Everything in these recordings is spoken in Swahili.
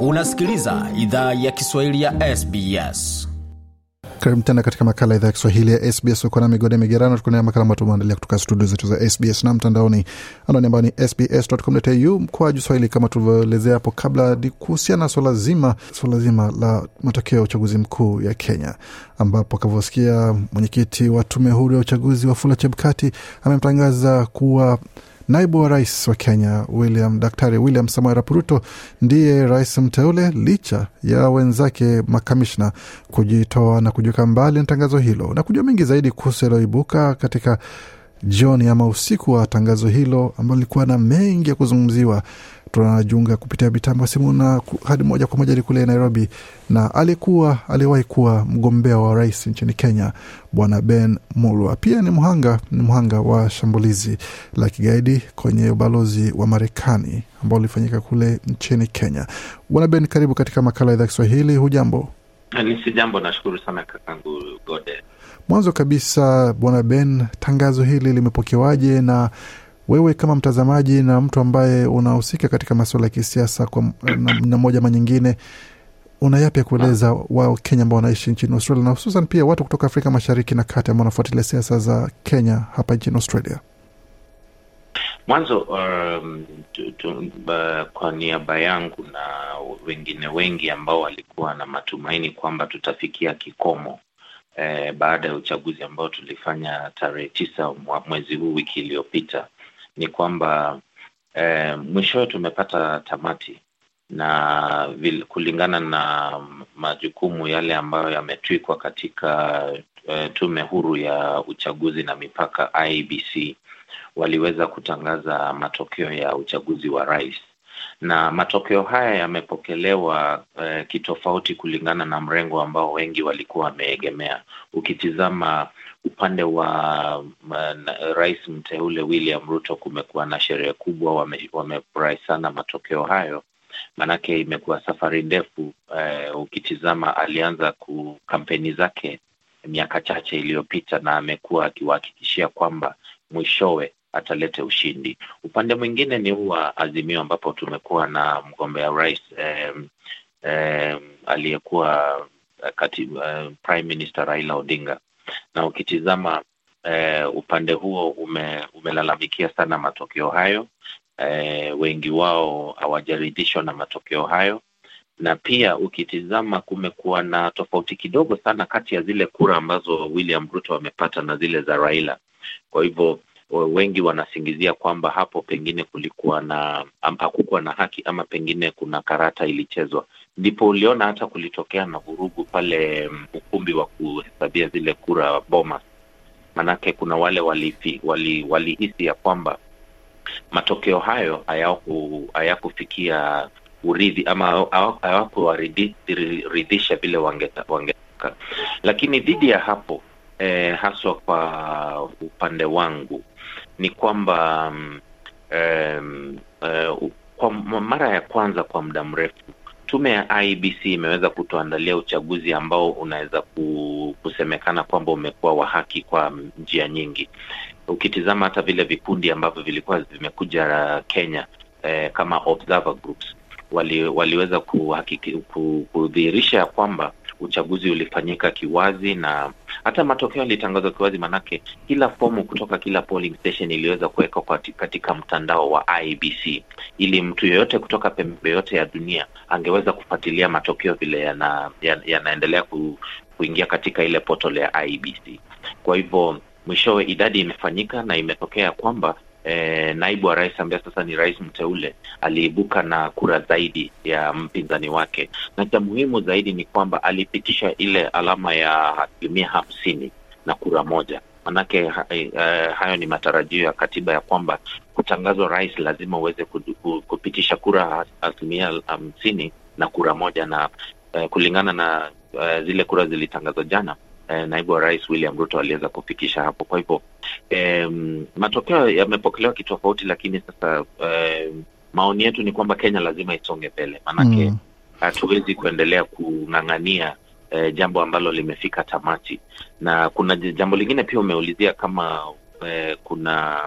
Unasikiliza idhaa ya Kiswahili ya SBS. Karibu tena katika makala idhaa ya Kiswahili ya SBS. Uko na migode migerano, tukuendelea makala ambayo tumeandalia kutoka studio zetu za SBS na mtandaoni anwani ambayo ni sbs.com.au mkoaju swahili. Kama tulivyoelezea hapo kabla, ni kuhusiana na swala zima swala zima la matokeo ya uchaguzi mkuu ya Kenya, ambapo akavyosikia mwenyekiti wa tume huru ya uchaguzi Wafula Chebukati amemtangaza kuwa naibu wa rais wa Kenya William Daktari William Samoei Arap Ruto ndiye rais mteule licha ya wenzake makamishna kujitoa na kujiweka mbali na tangazo hilo. Na kujua mengi zaidi kuhusu yaliyoibuka katika jioni ama usiku wa tangazo hilo ambalo lilikuwa na mengi ya kuzungumziwa, tunajiunga kupitia mitambo ya simu na hadi moja kwa moja kule Nairobi na aliyekuwa aliyewahi kuwa mgombea wa rais nchini Kenya Bwana Ben Mulwa, pia ni mhanga ni mhanga wa shambulizi la kigaidi kwenye ubalozi wa Marekani ambao ulifanyika kule nchini Kenya. Bwana Ben, karibu katika makala ya idhaa Kiswahili. Hujambo? Si jambo, nashukuru sana kakangu Gode. Mwanzo kabisa, Bwana Ben, tangazo hili limepokewaje na wewe kama mtazamaji na mtu ambaye unahusika katika masuala ya kisiasa kwa namna moja ama nyingine, una yapi ya kueleza Wakenya ambao wanaishi nchini Australia na hususan pia watu kutoka Afrika Mashariki na Kati ambao wanafuatilia siasa za Kenya hapa nchini Australia? Mwanzo um, tu, tu, uh, kwa niaba yangu na wengine wengi ambao walikuwa na matumaini kwamba tutafikia kikomo eh, baada ya uchaguzi ambao tulifanya tarehe tisa mwezi huu wiki iliyopita ni kwamba eh, mwishowe tumepata tamati na vil, kulingana na majukumu yale ambayo yametwikwa katika eh, tume huru ya uchaguzi na mipaka IEBC waliweza kutangaza matokeo ya uchaguzi wa rais na matokeo haya yamepokelewa eh, kitofauti kulingana na mrengo ambao wengi walikuwa wameegemea. Ukitizama upande wa rais mteule William Ruto, kumekuwa na sherehe kubwa, wamefurahi wame sana matokeo hayo, maanake imekuwa safari ndefu. Eh, ukitizama alianza ku kampeni zake miaka chache iliyopita, na amekuwa akiwahakikishia kwamba mwishowe atalete ushindi. Upande mwingine ni huu wa Azimio, ambapo tumekuwa na mgombea urais eh, eh, aliyekuwa kati, eh, Prime Minister Raila Odinga, na ukitizama eh, upande huo ume, umelalamikia sana matokeo hayo eh, wengi wao hawajaridhishwa na matokeo hayo, na pia ukitizama kumekuwa na tofauti kidogo sana kati ya zile kura ambazo William Ruto amepata na zile za Raila. Kwa hivyo wengi wanasingizia kwamba hapo pengine kulikuwa na hakukuwa na haki ama pengine kuna karata ilichezwa. Ndipo uliona hata kulitokea na vurugu pale ukumbi wa kuhesabia zile kura Bomas, manake kuna wale walihisi wali, wali ya kwamba matokeo hayo hayakufikia uridhi ama hawakuwaridhisha vile wangetaka, lakini dhidi ya hapo eh, haswa kwa upande wangu ni kwamba um, uh, kwa mara ya kwanza kwa muda mrefu tume ya IBC imeweza kutuandalia uchaguzi ambao unaweza kusemekana kwamba umekuwa wa haki kwa njia nyingi. Ukitizama hata vile vikundi ambavyo vilikuwa vimekuja Kenya eh, kama observer groups wali, waliweza kudhihirisha ya kwamba uchaguzi ulifanyika kiwazi na hata matokeo yalitangazwa kiwazi, manake kila fomu kutoka kila polling station iliweza kuwekwa katika mtandao wa IBC ili mtu yeyote kutoka pembe yote ya dunia angeweza kufuatilia matokeo vile yana, yanaendelea ku, kuingia katika ile portal ya IBC. Kwa hivyo mwishowe idadi imefanyika na imetokea kwamba E, naibu wa rais ambaye sasa ni rais mteule aliibuka na kura zaidi ya mpinzani wake, na cha muhimu zaidi ni kwamba alipitisha ile alama ya asilimia hamsini na kura moja. Manake uh, hayo ni matarajio ya katiba ya kwamba kutangazwa rais lazima uweze kupitisha kura asilimia hamsini na kura moja, na eh, kulingana na eh, zile kura zilitangazwa jana eh, naibu wa rais William Ruto aliweza kufikisha hapo. Kwa hivyo eh, matokeo yamepokelewa kitofauti, lakini sasa eh, maoni yetu ni kwamba Kenya lazima isonge mbele, maanake hatuwezi mm. kuendelea kung'ang'ania eh, jambo ambalo limefika tamati. Na kuna jambo lingine pia umeulizia kama eh, kuna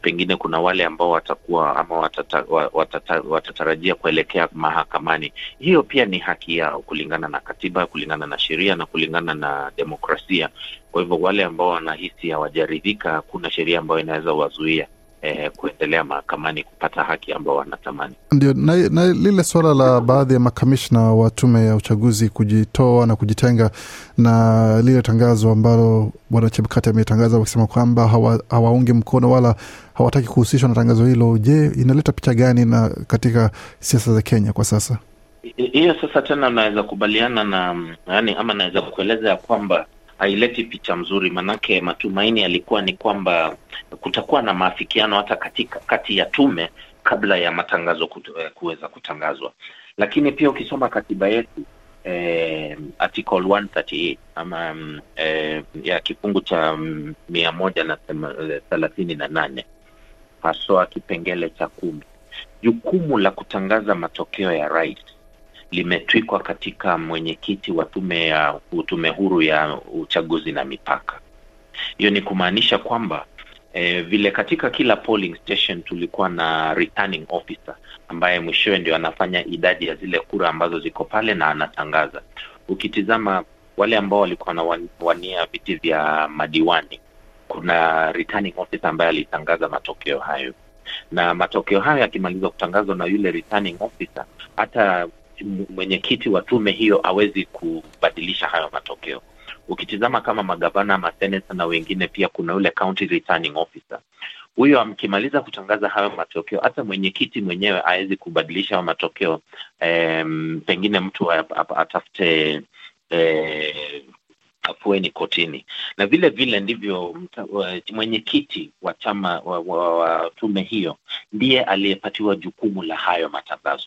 pengine kuna wale ambao watakuwa ama watata, watata, watatarajia kuelekea mahakamani. Hiyo pia ni haki yao kulingana na katiba, kulingana na sheria na kulingana na demokrasia. Kwa hivyo wale ambao wanahisi hawajaridhika, hakuna sheria ambayo inaweza wazuia eh, kuendelea mahakamani kupata haki ambao wanatamani. Ndio, na, na lile suala la baadhi ya makamishna wa tume ya uchaguzi kujitoa na kujitenga na lile tangazo ambalo bwana Chebukati ametangaza wakisema kwamba hawaungi hawa mkono wala hawataki kuhusishwa na tangazo hilo. Je, inaleta picha gani na katika siasa za Kenya kwa sasa? Hiyo sasa tena naweza kubaliana na yani, ama naweza kueleza ya kwamba haileti picha mzuri, manake matumaini yalikuwa ni kwamba kutakuwa na maafikiano hata katika kati ya tume kabla ya matangazo kuweza kutangazwa. Lakini pia ukisoma katiba yetu eh, article 138 ama eh, ya kifungu cha mia moja na thelathini na nane haswa kipengele cha kumi, jukumu la kutangaza matokeo ya rais limetwikwa katika mwenyekiti wa tume ya tume huru ya uchaguzi na mipaka. Hiyo ni kumaanisha kwamba eh, vile katika kila polling station tulikuwa na returning officer ambaye mwishowe ndio anafanya idadi ya zile kura ambazo ziko pale na anatangaza. Ukitizama wale ambao walikuwa wanawania viti vya madiwani, kuna returning officer ambaye alitangaza matokeo hayo, na matokeo hayo yakimalizwa kutangazwa na yule returning officer, hata mwenyekiti wa tume hiyo awezi kubadilisha hayo matokeo. Ukitizama kama magavana, maseneta na wengine, pia kuna yule county returning officer. Huyo akimaliza kutangaza hayo matokeo, hata mwenyekiti mwenyewe awezi kubadilisha hayo matokeo. Um, pengine mtu atafute eh, afueni kotini, na vile vile ndivyo mwenyekiti wa chama wa, wa, wa tume hiyo ndiye aliyepatiwa jukumu la hayo matangazo.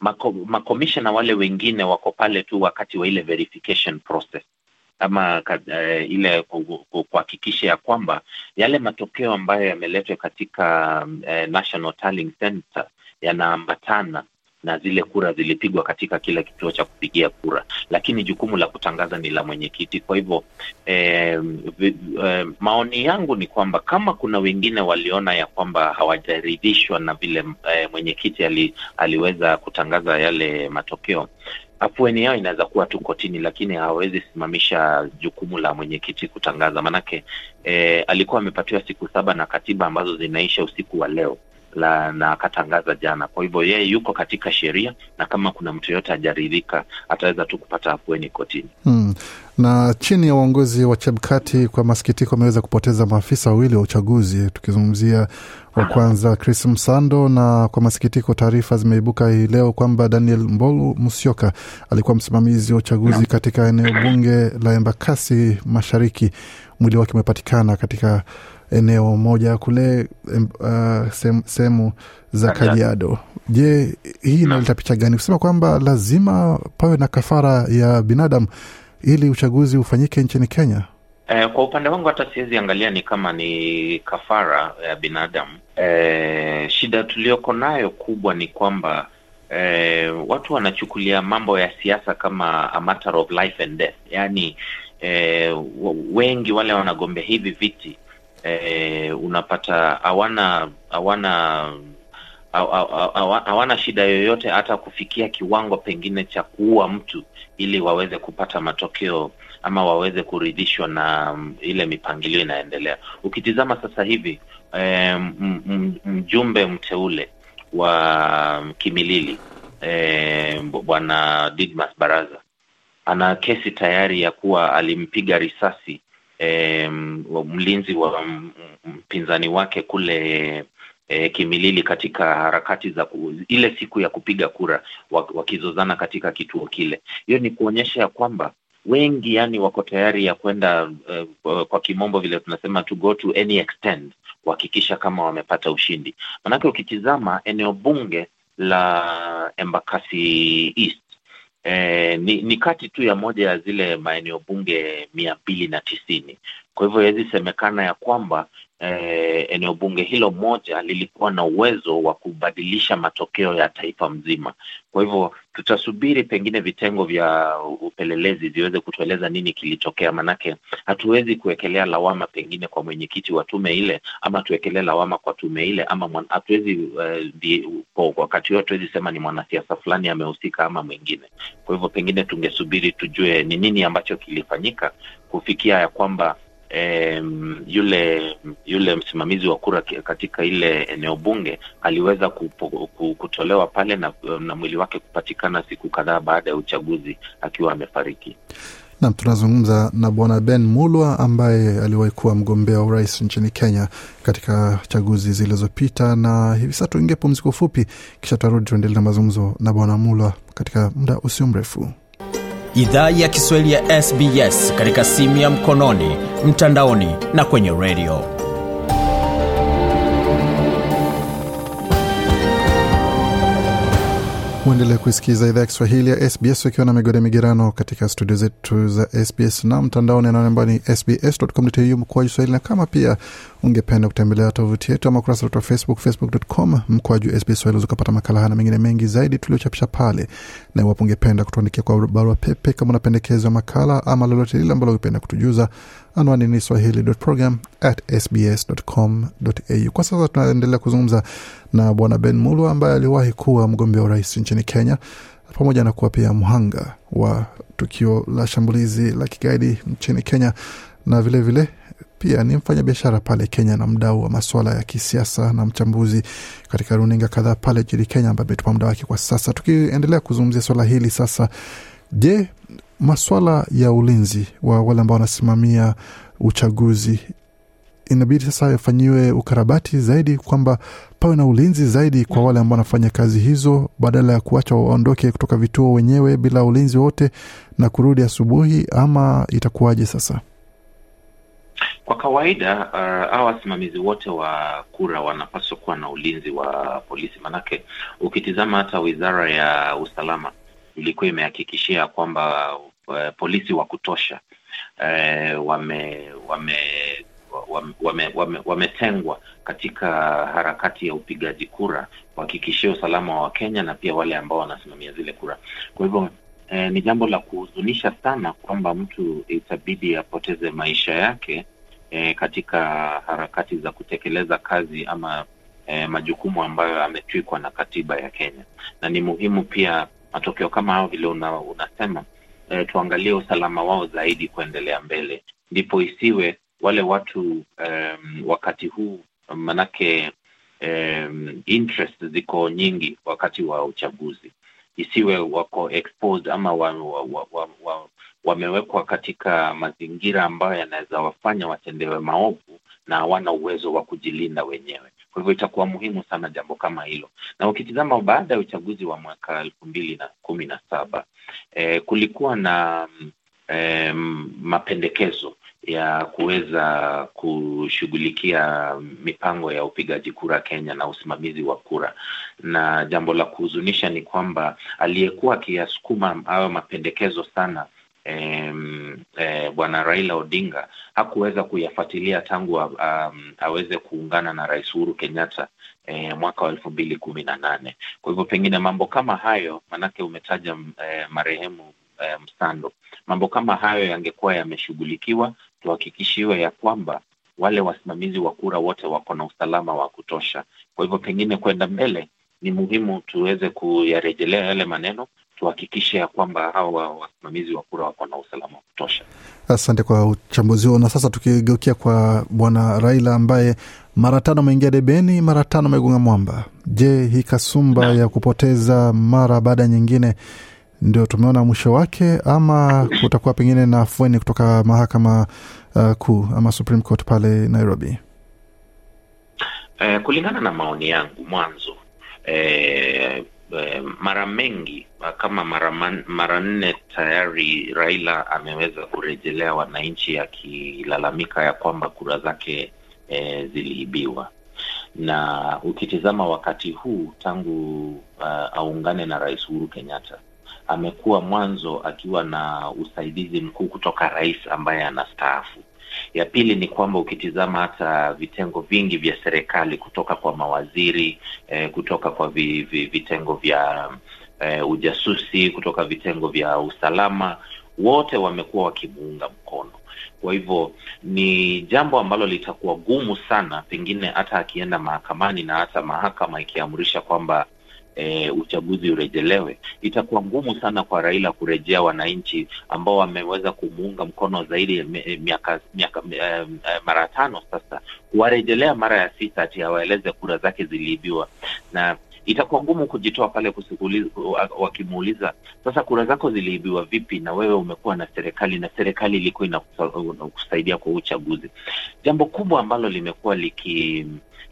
Mako, makomishona wale wengine wako pale tu wakati wa ile verification process. Ama uh, ile kuhakikisha ya kwamba yale matokeo ambayo yameletwa katika uh, National Tallying Center yanaambatana na zile kura zilipigwa katika kila kituo cha kupigia kura, lakini jukumu la kutangaza ni la mwenyekiti. Kwa hivyo eh, eh, maoni yangu ni kwamba kama kuna wengine waliona ya kwamba hawajaridhishwa na vile eh, mwenyekiti ali, aliweza kutangaza yale matokeo afueni yao inaweza kuwa tu kotini, lakini hawawezi simamisha jukumu la mwenyekiti kutangaza, Maanake eh, alikuwa amepatiwa siku saba na katiba ambazo zinaisha usiku wa leo la, na akatangaza jana. Kwa hivyo yeye yuko katika sheria, na kama kuna mtu yoyote hajaridhika ataweza tu kupata afueni kotini. Hmm. Na chini ya uongozi wa Chebukati, kwa masikitiko, ameweza kupoteza maafisa wawili wa uchaguzi, tukizungumzia wa kwanza Chris Msando, na kwa masikitiko, taarifa zimeibuka hii leo kwamba Daniel Mbolu Musyoka alikuwa msimamizi wa uchaguzi no. katika eneo bunge la Embakasi Mashariki. Mwili wake umepatikana katika eneo moja kule uh, sehemu za Kajiado. Je, hii inaleta picha gani kusema kwamba lazima pawe na kafara ya binadamu ili uchaguzi ufanyike nchini Kenya? Eh, kwa upande wangu hata siwezi angalia ni kama ni kafara ya binadamu. Eh, shida tuliyoko nayo kubwa ni kwamba eh, watu wanachukulia mambo ya siasa kama a matter of life and death, yaani eh, wengi wale wanagombea hivi viti eh, unapata hawana hawana hawana shida yoyote hata kufikia kiwango pengine cha kuua mtu ili waweze kupata matokeo ama waweze kuridhishwa na ile mipangilio inaendelea. Ukitizama sasa hivi e, mjumbe mteule wa Kimilili e, bwana Didmas Baraza ana kesi tayari ya kuwa alimpiga risasi eh, mlinzi wa mpinzani wake kule E, Kimilili katika harakati za ku, ile siku ya kupiga kura wakizozana katika kituo kile. Hiyo ni kuonyesha ya kwamba wengi yani wako tayari ya kwenda uh, kwa kimombo vile tunasema to go to any extent kuhakikisha kama wamepata ushindi. Manake ukitizama eneo bunge la Embakasi East eh, ni, ni kati tu ya moja ya zile maeneo bunge mia mbili na tisini. Kwa hivyo haiwezi semekana ya kwamba eh, eneo bunge hilo moja lilikuwa na uwezo wa kubadilisha matokeo ya taifa mzima. Kwa hivyo tutasubiri pengine vitengo vya upelelezi viweze kutueleza nini kilitokea, manake hatuwezi kuwekelea lawama pengine kwa mwenyekiti wa tume ile, ama tuwekelee lawama kwa tume ile, ama hatuwezi uh, wakati huo hatuwezi sema ni mwanasiasa fulani amehusika ama mwingine. Kwa hivyo pengine tungesubiri tujue ni nini ambacho kilifanyika kufikia ya kwamba Um, yule yule msimamizi wa kura katika ile eneo bunge aliweza kupo, kutolewa pale na, na mwili wake kupatikana siku kadhaa baada ya uchaguzi akiwa amefariki. Nam, tunazungumza na Bwana Ben Mulwa ambaye aliwahi kuwa mgombea wa urais nchini Kenya katika chaguzi zilizopita, na hivi sasa tuingie pumziko fupi, kisha tutarudi tuendelee na mazungumzo na Bwana Mulwa katika muda usio mrefu. Idhaa ya Kiswahili ya SBS katika simu ya mkononi, mtandaoni na kwenye redio. Mwendelea kuisikiza idhaa ya Kiswahili ya SBS ukiwa na migode migerano katika studio zetu za SBS na mtandaoni anaone ambao ni sbs.com.au mkoaju swahili, na kama pia ungependa kutembelea tovuti yetu ama ukurasa wetu wa Facebook, facebook.com mkoaju SBS Swahili, ukapata makala haya na mengine mengi zaidi tuliochapisha pale. Na iwapo ungependa kutuandikia kwa barua pepe kama unapendekezwa makala ama lolote lile ambalo ungependa kutujuza, anwani ni swahili.program@sbs.com.au. Kwa sasa tunaendelea kuzungumza na Bwana Ben Mulwa ambaye aliwahi kuwa mgombea urais nchini Kenya pamoja na kuwa pia mhanga wa tukio la shambulizi la kigaidi nchini Kenya na vilevile vile, pia ni mfanyabiashara pale Kenya na mdau wa maswala ya kisiasa na mchambuzi katika runinga kadhaa pale nchini Kenya, ambaye ametupa muda wake kwa sasa. Tukiendelea kuzungumzia swala hili sasa, je, maswala ya ulinzi wa wale ambao wanasimamia uchaguzi inabidi sasa yafanyiwe ukarabati zaidi, kwamba pawe na ulinzi zaidi kwa wale ambao wanafanya kazi hizo, badala ya kuacha waondoke kutoka vituo wenyewe bila ulinzi wote na kurudi asubuhi, ama itakuwaje sasa? Kwa kawaida uh, hawa wasimamizi wote wa kura wanapaswa kuwa na ulinzi wa polisi, manake ukitizama hata wizara ya usalama ilikuwa imehakikishia kwamba uh, polisi wa kutosha uh, wame wame wametengwa wame, wame katika harakati ya upigaji kura kuhakikishia usalama wa Wakenya na pia wale ambao wanasimamia zile kura. Kwa hivyo eh, ni jambo la kuhuzunisha sana kwamba mtu itabidi apoteze maisha yake eh, katika harakati za kutekeleza kazi ama eh, majukumu ambayo ametwikwa na katiba ya Kenya, na ni muhimu pia matokeo kama hayo vile una, unasema eh, tuangalie usalama wao zaidi kuendelea mbele, ndipo isiwe wale watu um, wakati huu manake um, interest ziko nyingi wakati wa uchaguzi, isiwe wako exposed ama wa, wa, wa, wa, wa, wamewekwa katika mazingira ambayo yanaweza wafanya watendewe maovu na hawana uwezo wa kujilinda wenyewe. Kwa hivyo itakuwa muhimu sana jambo kama hilo, na ukitizama baada ya uchaguzi wa mwaka elfu mbili na kumi na saba eh, kulikuwa na eh, mapendekezo ya kuweza kushughulikia mipango ya upigaji kura Kenya na usimamizi wa kura, na jambo la kuhuzunisha ni kwamba aliyekuwa akiyasukuma hayo mapendekezo sana eh, Bwana Raila Odinga hakuweza kuyafuatilia tangu um, aweze kuungana na Rais Uhuru Kenyatta eh, mwaka wa elfu mbili kumi na nane. Kwa hivyo pengine mambo kama hayo, manake umetaja eh, marehemu eh, Msando, mambo kama hayo yangekuwa yameshughulikiwa, tuhakikishiwe ya kwamba wale wasimamizi wa kura wote wako na usalama wa kutosha. Kwa hivyo pengine kwenda mbele ni muhimu tuweze kuyarejelea yale maneno tuhakikishe ya kwamba hawa wasimamizi wa kura wako na usalama wa kutosha. Asante kwa uchambuzi huo. Na sasa tukigeukia kwa bwana Raila ambaye mara tano ameingia debeni, mara tano amegonga mwamba. Je, hii kasumba ya kupoteza mara baada ya nyingine ndio tumeona mwisho wake, ama kutakuwa pengine na afueni kutoka mahakama uh, kuu ama Supreme Court pale Nairobi? Eh, kulingana na maoni yangu mwanzo eh, eh, mara mengi kama mara mara nne tayari Raila ameweza kurejelea wananchi akilalamika ya kwamba kura zake eh, ziliibiwa na ukitizama wakati huu tangu uh, aungane na Rais Uhuru Kenyatta amekuwa mwanzo akiwa na usaidizi mkuu kutoka rais ambaye anastaafu. Ya pili ni kwamba ukitizama hata vitengo vingi vya serikali kutoka kwa mawaziri eh, kutoka kwa vi, vi, vitengo vya eh, ujasusi, kutoka vitengo vya usalama, wote wamekuwa wakimuunga mkono. Kwa hivyo ni jambo ambalo litakuwa gumu sana, pengine hata akienda mahakamani na hata mahakama ikiamrisha kwamba e, uchaguzi urejelewe, itakuwa ngumu sana kwa Raila kurejea wananchi ambao wameweza kumuunga mkono zaidi ya miaka miaka e, mara tano sasa, kuwarejelea mara ya sita ati awaeleze kura zake ziliibiwa. Na itakuwa ngumu kujitoa pale wakimuuliza sasa, kura zako ziliibiwa vipi, na wewe umekuwa na serikali na serikali ilikuwa inakusaidia kwa uchaguzi. Jambo kubwa ambalo limekuwa liki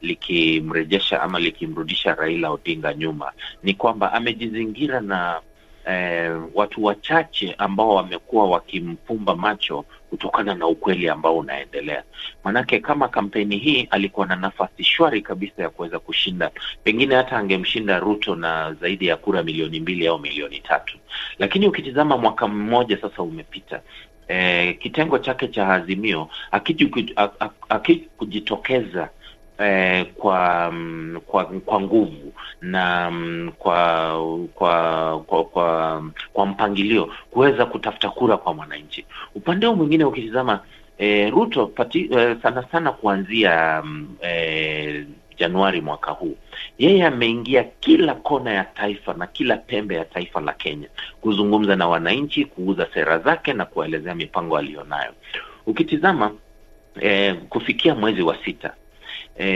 likimrejesha ama likimrudisha Raila Odinga nyuma ni kwamba amejizingira na eh, watu wachache ambao wamekuwa wakimpumba macho kutokana na ukweli ambao unaendelea. Manake kama kampeni hii alikuwa na nafasi shwari kabisa ya kuweza kushinda, pengine hata angemshinda Ruto na zaidi ya kura milioni mbili au milioni tatu, lakini ukitizama mwaka mmoja sasa umepita eh, kitengo chake cha Azimio akikujitokeza Eh, kwa kwa kwa nguvu na kwa kwa kwa kwa, kwa mpangilio kuweza kutafuta kura kwa mwananchi. Upande huu mwingine ukitizama eh, Ruto pati, eh, sana sana kuanzia eh, Januari mwaka huu yeye ameingia kila kona ya taifa na kila pembe ya taifa la Kenya kuzungumza na wananchi, kuuza sera zake na kuwaelezea mipango aliyonayo. Ukitizama eh, kufikia mwezi wa sita E,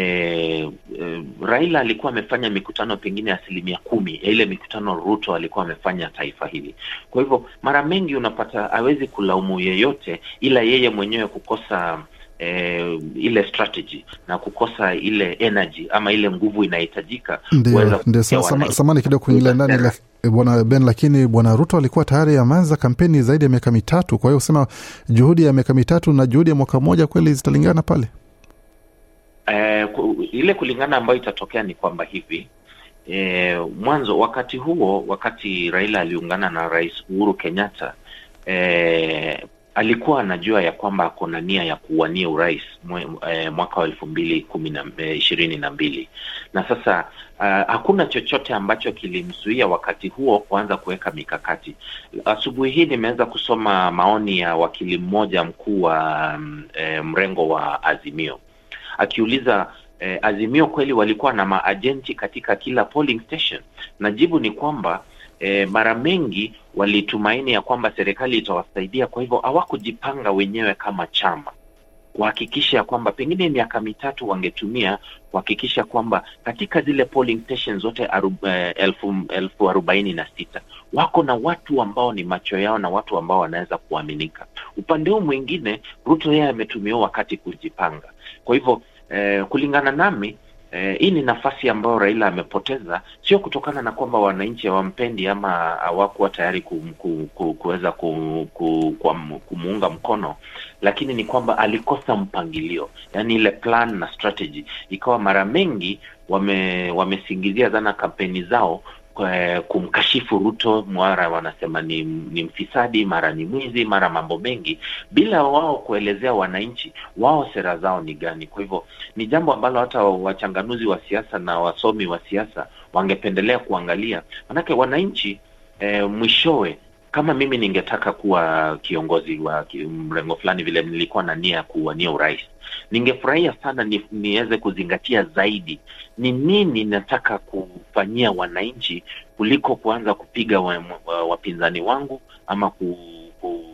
e, Raila alikuwa amefanya mikutano pengine asilimia kumi ya ile mikutano Ruto alikuwa amefanya taifa hili. Kwa hivyo mara mengi unapata hawezi kulaumu yeyote, ila yeye mwenyewe kukosa e, ile strategy na kukosa ile energy ama ile nguvu inahitajika. Ndio, ndio. Samani kidogo kuingilia ndani bwana Ben, lakini bwana Ruto alikuwa tayari ameanza kampeni zaidi ya miaka mitatu. Kwa hiyo usema juhudi ya miaka mitatu na juhudi ya mwaka mmoja kweli zitalingana pale? Ile kulingana ambayo itatokea ni kwamba hivi e, mwanzo wakati huo, wakati Raila aliungana na Rais Uhuru Kenyatta e, alikuwa anajua ya kwamba ako na nia ya kuwania urais eh, mwaka wa elfu mbili kumi na ishirini na mbili na sasa uh, hakuna chochote ambacho kilimzuia wakati huo kuanza kuweka mikakati. Asubuhi hii nimeweza kusoma maoni ya wakili mmoja mkuu wa um, e, mrengo wa Azimio akiuliza eh, Azimio kweli walikuwa na maajenti katika kila polling station, na jibu ni kwamba eh, mara mengi walitumaini ya kwamba serikali itawasaidia, kwa hivyo hawakujipanga wenyewe kama chama kuhakikisha ya kwamba pengine miaka mitatu wangetumia kuhakikisha kwamba katika zile polling stations zote aru, eh, elfu, elfu arobaini na sita wako na watu ambao ni macho yao na watu ambao wanaweza kuaminika. Upande huu mwingine, Ruto yeye ametumia wakati kujipanga. Kwa hivyo eh, kulingana nami eh, hii ni nafasi ambayo Raila amepoteza, sio kutokana na kwamba wananchi hawampendi ama hawakuwa tayari kum, ku, ku, kuweza ku, ku, ku, kumuunga mkono, lakini ni kwamba alikosa mpangilio, yaani ile plan na strategy. Ikawa mara mengi wame wamesingizia sana kampeni zao kumkashifu Ruto, mara wanasema ni, ni mfisadi, mara ni mwizi, mara mambo mengi, bila wao kuelezea wananchi wao sera zao ni gani. Kwa hivyo ni jambo ambalo hata wachanganuzi wa siasa na wasomi wa siasa wangependelea kuangalia, manake wananchi eh, mwishowe kama mimi ningetaka kuwa kiongozi wa mrengo fulani, vile nilikuwa na nia ya kuwania urais, ningefurahia sana ni, niweze kuzingatia zaidi ni nini nataka kufanyia wananchi kuliko kuanza kupiga wapinzani wa, wa wangu ama ku, ku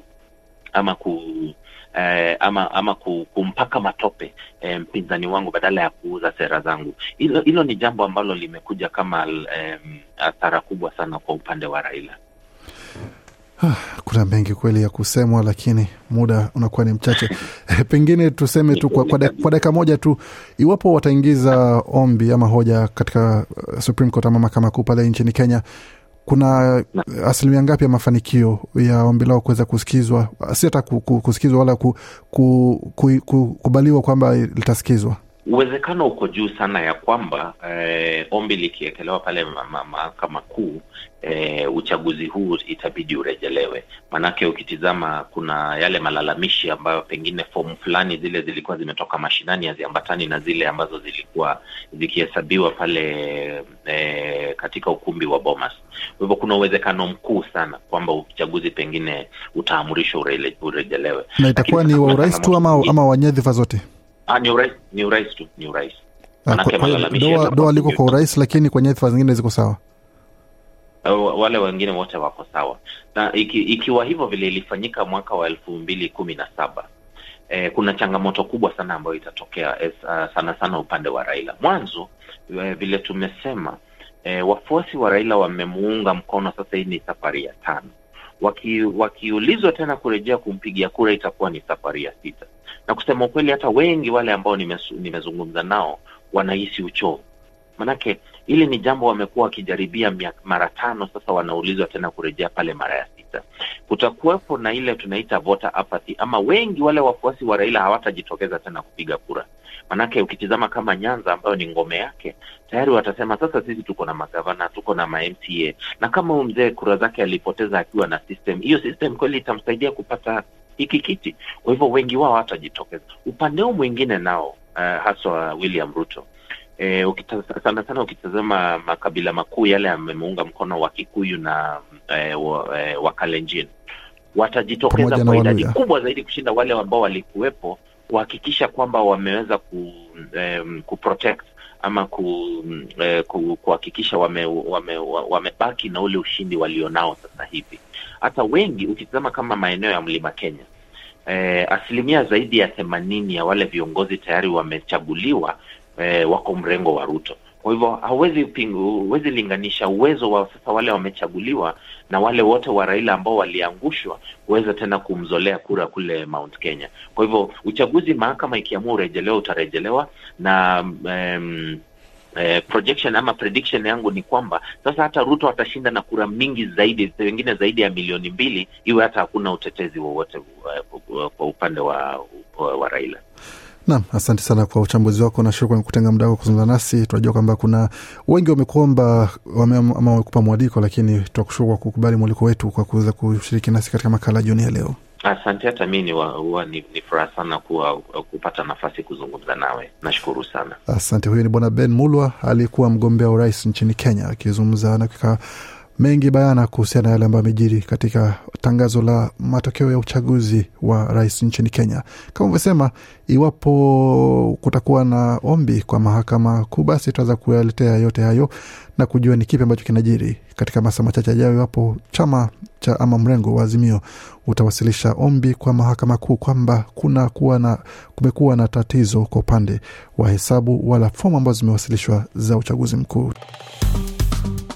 ama ku eh, ama ama kumpaka matope eh, mpinzani wangu badala ya kuuza sera zangu. Hilo hilo ni jambo ambalo limekuja kama eh, athara kubwa sana kwa upande wa Raila. Kuna mengi kweli ya kusemwa, lakini muda unakuwa ni mchache. Pengine tuseme tu kwa, kwa dakika moja tu, iwapo wataingiza ombi ama hoja katika Supreme Court ama mahakama kuu pale nchini Kenya, kuna asilimia ngapi ya mafanikio ya ombi lao kuweza kusikizwa, si hata kusikizwa wala ku, ku, ku, ku, kubaliwa kwamba litasikizwa? Uwezekano uko juu sana ya kwamba eh, ombi likiekelewa pale mahakama kuu eh, uchaguzi huu itabidi urejelewe. Maanake ukitizama kuna yale malalamishi ambayo pengine fomu fulani zile zilikuwa zimetoka mashinani haziambatani na zile ambazo zilikuwa zikihesabiwa pale eh, katika ukumbi wa Bomas. Kwa hivyo kuna uwezekano mkuu sana kwamba uchaguzi pengine utaamrishwa urele, urejelewe. Na itakuwa ni wa urais tu ama, ama wa nyadhifa zote? Ah, ni urais, ni urais tu, ni urais. Ah, doa, doa liko kwenye- kwa urais, lakini kwa nyadhifa zingine ziko sawa. Uh, wale wengine wote wako sawa na iki, ikiwa hivyo vile ilifanyika mwaka wa elfu mbili kumi na saba e, kuna changamoto kubwa sana ambayo itatokea es, uh, sana sana upande wa Raila. Mwanzo e, vile tumesema e, wafuasi wa Raila wamemuunga mkono, sasa hii ni safari ya tano. Waki, wakiulizwa tena kurejea kumpigia kura itakuwa ni safari ya sita, na kusema ukweli hata wengi wale ambao nimezungumza nao wanahisi uchovu. Manake hili ni jambo wamekuwa wakijaribia mara tano sasa, wanaulizwa tena kurejea pale mara ya sita. Kutakuwepo na ile tunaita voter apathy, ama wengi wale wafuasi wa Raila hawatajitokeza tena kupiga kura. Manake ukitizama kama Nyanza ambayo ni ngome yake, tayari watasema sasa sisi tuko na magavana, tuko na ma MCA, na kama huyu mzee kura zake alipoteza akiwa na system, hiyo system kweli itamsaidia kupata hiki kiti? Kwa hivyo wengi wao hawatajitokeza. Upande huu mwingine nao, uh, haswa William Ruto E, ukita, sana sana ukitazama makabila makuu yale yamemuunga mkono wa Kikuyu na e, wa, e, wa Kalenjin watajitokeza kwa idadi kubwa zaidi kushinda wale ambao walikuwepo kuhakikisha kwamba wameweza ku, em, kuprotect ama ku, eh, ku, kuhakikisha wame, wame, wamebaki na ule ushindi walionao sasa hivi. Hata wengi ukitazama kama maeneo ya Mlima Kenya eh, asilimia zaidi ya themanini ya wale viongozi tayari wamechaguliwa eh, wako mrengo wa Ruto. Kwa hivyo hauwezi pingu, huwezi linganisha uwezo wa sasa wale wamechaguliwa na wale wote wa Raila ambao waliangushwa kuweza tena kumzolea kura kule Mount Kenya. Kwa hivyo uchaguzi, mahakama ikiamua urejelewa, utarejelewa na um, eh, projection ama prediction yangu ni kwamba sasa hata Ruto atashinda na kura mingi zaidi, wengine zaidi ya milioni mbili, iwe hata hakuna utetezi wowote uh, kwa upande wa, wa, wa Raila. Naam, asante sana kwa uchambuzi wako na shukrani kutenga muda wako kuzungumza nasi. Tunajua kwamba kuna wengi wamekuomba wame, ama wamekupa mwaliko, lakini tunakushukuru kwa kukubali mwaliko wetu kwa kuweza kushiriki nasi katika makala jioni ya leo. Asante, hata mi huwa ni, ni furaha sana kuwa kupata nafasi kuzungumza nawe. Nashukuru sana. Asante. Huyo ni Bwana Ben Mulwa, aliyekuwa mgombea urais nchini Kenya, akizungumza na mengi bayana kuhusiana na yale ambayo amejiri katika tangazo la matokeo ya uchaguzi wa rais nchini Kenya. Kama ulivyosema, iwapo kutakuwa na ombi kwa mahakama kuu, basi tutaweza kuyaletea yote hayo na kujua ni kipi ambacho kinajiri katika masaa machache ajayo, iwapo chama cha ama mrengo wa Azimio utawasilisha ombi kwa mahakama kuu kwamba kuna kuwa na kumekuwa na tatizo kwa upande wa hesabu wala fomu ambazo zimewasilishwa za uchaguzi mkuu.